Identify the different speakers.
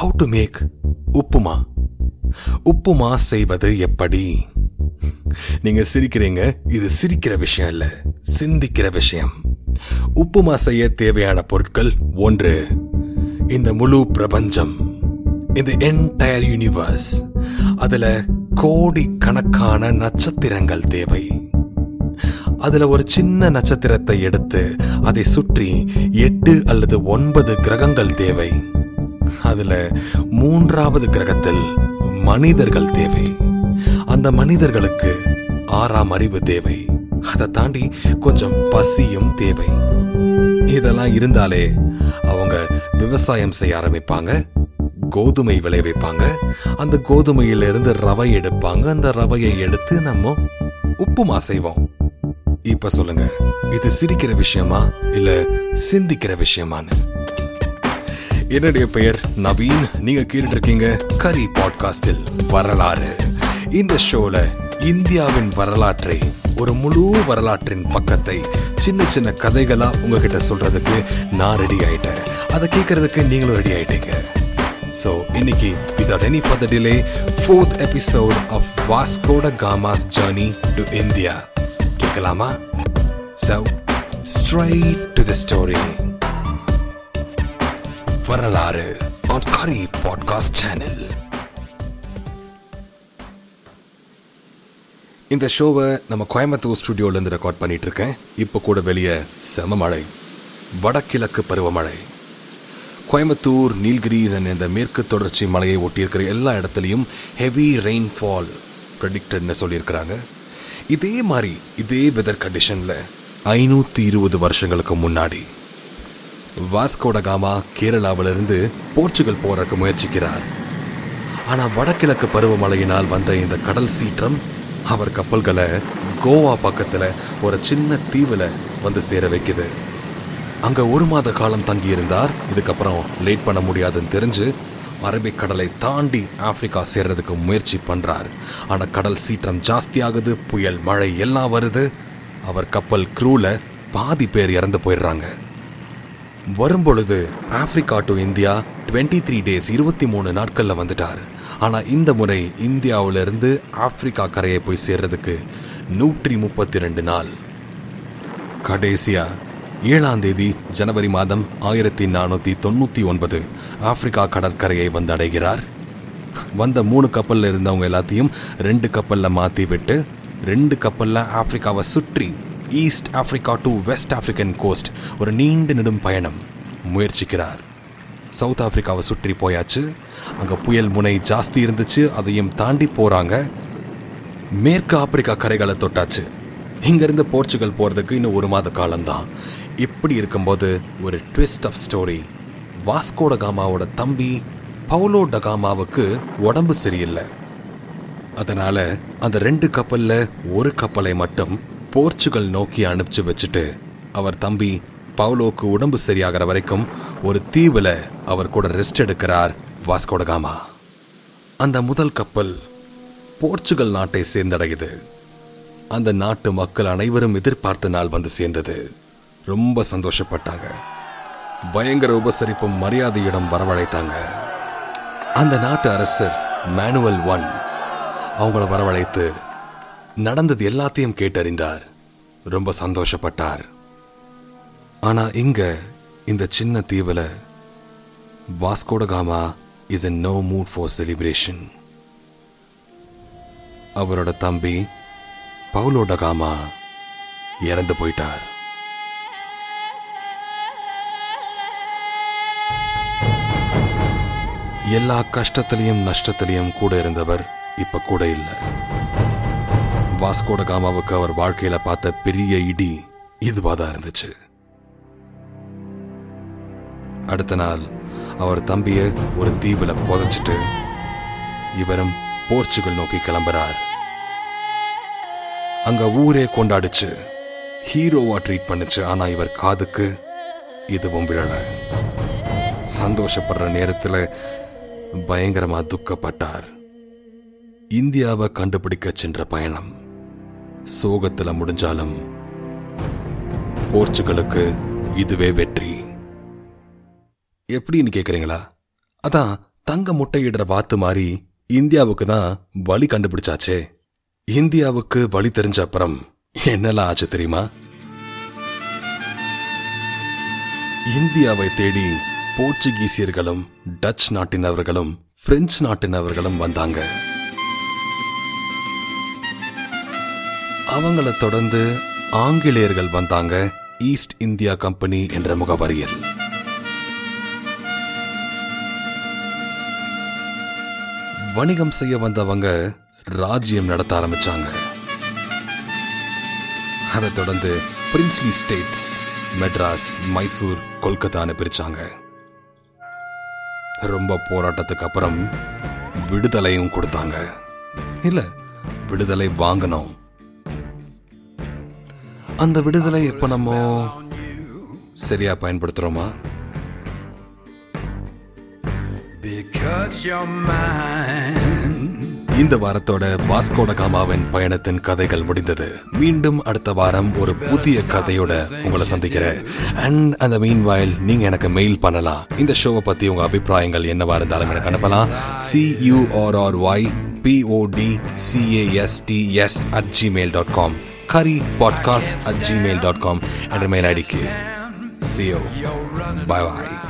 Speaker 1: How to make upma. Upma செய்வது எப்படி? நீங்க சிரிக்கிறீங்க இது சிரிக்கிற விஷயம் இல்ல சிந்திக்கிற விஷயம். உப்புமா செய்ய தேவையான பொருட்கள் ஒன்று இந்த முழு பிரபஞ்சம் இந்த என்டையர் யூனிவர்ஸ் அதுல கோடி கணக்கான நட்சத்திரங்கள் தேவை. அதுல ஒரு சின்ன நட்சத்திரத்தை எடுத்து அதை சுற்றி எட்டு அல்லது ஒன்பது கிரகங்கள் தேவை. அதுல மூன்றாவது கிரகத்தில் மனிதர்கள் தேவை. அந்த மனிதர்களுக்கு ஆறாம் அறிவு தேவை. அதை தாண்டி கொஞ்சம் பசியும் தேவை. இதெல்லாம் இருந்தாலே அவங்க விவசாயம் செய்ய ஆரம்பிப்பாங்க கோதுமை விளைவிப்பாங்க அந்த கோதுமையிலிருந்து ரவை எடுப்பாங்க அந்த ரவையை எடுத்து நம்ம உப்புமா செய்வோம். இப்ப சொல்லுங்க இது சிரிக்கிற விஷயமா இல்ல சிந்திக்கிற விஷயமான்னு? என்னுடைய பெயர் நவீன். நீங்க கேட்டுட்டு இருக்கீங்க கரி பாட்காஸ்டில் வரலாறு. இந்த ஷோல இந்தியாவின் வரலாற்றை ஒரு முழு வரலாற்றின் பக்கத்தை சின்ன சின்ன கதைகளா உங்ககிட்ட சொல்றதுக்கு நான் ரெடி ஆயிட்டேன். அதை கேட்கறதுக்கு நீங்களும் ரெடி ஆயிட்டீங்க. ஸோ இன்னைக்கு without any further delay fourth episode of Vasco da Gama's journey to India கேட்கலாமா? So straight to the story. வரலாறு on Curry Podcast Channel. இந்த ஷோவை நம்ம கோயம்புத்தூர் ஸ்டுடியோலேருந்து ரெக்கார்ட் பண்ணிட்டு இருக்கேன் இப்போ கூட வெளியே செம மழை. வடகிழக்கு பருவமழை. கோயம்புத்தூர் நீல்கிரிஸ் அண்ட் இந்த மேற்கு தொடர்ச்சி மலையை ஒட்டியிருக்கிற எல்லா இடத்துலையும் ஹெவி ரெயின்ஃபால் ப்ரெடிக்டட்னு சொல்லியிருக்கிறாங்க. இதே மாதிரி இதே வெதர் கண்டிஷனில் ஐநூற்றி இருபது வருஷங்களுக்கு முன்னாடி வாஸ்கோடகாமா கேரளாவிலிருந்து போர்ச்சுகல் போறக்கு முயற்சிக்கிறார். ஆனால் வடகிழக்கு பருவமழையினால் வந்த இந்த கடல் சீற்றம் அவர் கப்பல்களை கோவா பக்கத்தில் ஒரு சின்ன தீவில் வந்து சேர வைக்குது. அங்க ஒரு மாத காலம் தங்கியிருந்தார். இதுக்கப்புறம் லேட் பண்ண முடியாதுன்னு தெரிஞ்சு அரபிக் கடலை தாண்டி ஆப்பிரிக்கா சேர்றதுக்கு முயற்சி பண்றார். ஆனா கடல் சீற்றம் ஜாஸ்தியாகுது புயல் மழை எல்லாம் வருது. அவர் கப்பல் க்ரூல பாதி பேர் இறந்து போயிடுறாங்க. வரும்பொழுது Africa to India twenty three days இருபத்தி மூணு நாட்களில் வந்துட்டார். ஆனால் இந்த முறை இந்தியாவிலிருந்து ஆப்பிரிக்கா கரையை போய் சேர்றதுக்கு நூற்றி முப்பத்தி ரெண்டு நாள். கடைசியா ஏழாம் தேதி ஜனவரி மாதம் ஆயிரத்தி நானூற்றி தொண்ணூற்றி ஒன்பது ஆப்பிரிக்கா கடற்கரையை வந்து அடைகிறார். வந்த மூணு கப்பலில் இருந்தவங்க எல்லாத்தையும் ரெண்டு கப்பலில் மாற்றி விட்டு ரெண்டு கப்பலில் ஆப்பிரிக்காவை சுற்றி east Africa to west African coast ஒரு நீண்ட நெடும் பயணம் முயற்சிக்கிறார். சவுத் ஆப்பிரிக்காவை சுற்றி போயாச்சு. அங்கே புயல் முனை ஜாஸ்தி இருந்துச்சு. அதையும் தாண்டி போகிறாங்க மேற்கு ஆப்பிரிக்கா கரைகளை தொட்டாச்சு. இங்கேருந்து போர்ச்சுகல் போகிறதுக்கு இன்னும் ஒரு மாத காலம்தான். இப்படி இருக்கும்போது ஒரு twist of story Vasco da காமாவோட தம்பி பவுலோ டகாமாவுக்கு உடம்பு சரியில்லை. அதனால் அந்த ரெண்டு கப்பலில் ஒரு கப்பலை மட்டும் போர்ச்சுகல் நோக்கி அனுப்பிச்சு வச்சுட்டு அவர் தம்பி பவுலோக்கு உடம்பு சரியாகிற வரைக்கும் ஒரு தீவில் அவர் கூட ரெஸ்ட் எடுக்கிறார் வாஸ்கோடகாமா அந்த முதல் கப்பல் போர்ச்சுகல் நாட்டை சேர்ந்தடையுது. அந்த நாட்டு மக்கள் அனைவரும் எதிர்பார்த்த நாள் வந்து சேர்ந்தது. ரொம்ப சந்தோஷப்பட்டாங்க. பயங்கர உபசரிப்பும் மரியாதையிடம் வரவழைத்தாங்க. அந்த நாட்டு அரசர் மேனுவல் ஒன் அவங்கள வரவழைத்து நடந்தது எல்லாத்தையும் கேட்டறிந்தார். ரொம்ப சந்தோஷப்பட்டார். ஆனா இங்க இந்த சின்ன தீவில் Vasco da Gama is a no mood for celebration அவரோட தம்பி பவுலோடகாமா இறந்து போயிட்டார். எல்லா கஷ்டத்திலையும் நஷ்டத்திலையும் கூட இருந்தவர் இப்ப கூட இல்லை. வாஸ்கோட காமாவுக்கு அவர் வாழ்க்கையில பார்த்த பெரிய இடி இதுவாக தான் இருந்துச்சு. அடுத்த நாள் அவர் தம்பிய ஒரு தீவுல புதைச்சிட்டு இவரும் போர்ச்சுகல் நோக்கி கிளம்புறார். அங்க ஊரே கொண்டாடுச்சு. ஹீரோவா ட்ரீட் பண்ணுச்சு. ஆனா இவர் காதுக்கு இதுவும் விழல. சந்தோஷப்படுற நேரத்துல பயங்கரமா துக்கப்பட்டார். இந்தியாவை கண்டுபிடிக்க சென்ற பயணம். சோகத்துல முடிஞ்சாலும் போர்ச்சுகலுக்கு இதுவே வெற்றி. எப்படின்னு கேக்குறீங்களா? அதான் தங்க முட்டையிடுற வாத்து மாதிரி இந்தியாவுக்கு தான் வழி கண்டுபிடிச்சாச்சே. இந்தியாவுக்கு வழி தெரிஞ்ச அப்புறம் என்னெல்லாம் ஆச்சு தெரியுமா? இந்தியாவை தேடி போர்ச்சுகீசியர்களும் டச் நாட்டினவர்களும் பிரெஞ்சு நாட்டினவர்களும் வந்தாங்க. அவங்கள தொடர்ந்து ஆங்கிலேயர்கள் வந்தாங்க ஈஸ்ட் இந்தியா கம்பெனி என்ற முகவரியில். வணிகம் செய்ய வந்தவங்க ராஜ்யம் நடத்த ஆரம்பிச்சாங்க. அதை தொடர்ந்து பிரின்ஸ்லி ஸ்டேட்ஸ் மெட்ராஸ் மைசூர் கொல்கத்தான்னு பிரிச்சாங்க. ரொம்ப போராட்டத்துக்கு அப்புறம் விடுதலையும் கொடுத்தாங்க. இல்ல விடுதலை வாங்கணும். அந்த விடுதலை எப்ப நம்ம சரியா பயன்படுத்துறோமா. இந்த வாரத்தோட வாஸ்கோட காமாவின் பயணத்தின் கதைகள் முடிந்தது. மீண்டும் அடுத்த வாரம் ஒரு புதிய கதையோட உங்களை சந்திக்கிறேன். அண்ட் அந்த மீன் வாயில் நீங்க எனக்கு மெயில் பண்ணலாம். இந்த ஷோவை பத்தி உங்க அபிப்பிராயங்கள் என்னவா இருந்தாலும் எனக்கு அனுப்பலாம். C U R R Y P O D C A S T S at Gmail dot com currypodcast at gmail.com and remain IDK. See you. Bye bye.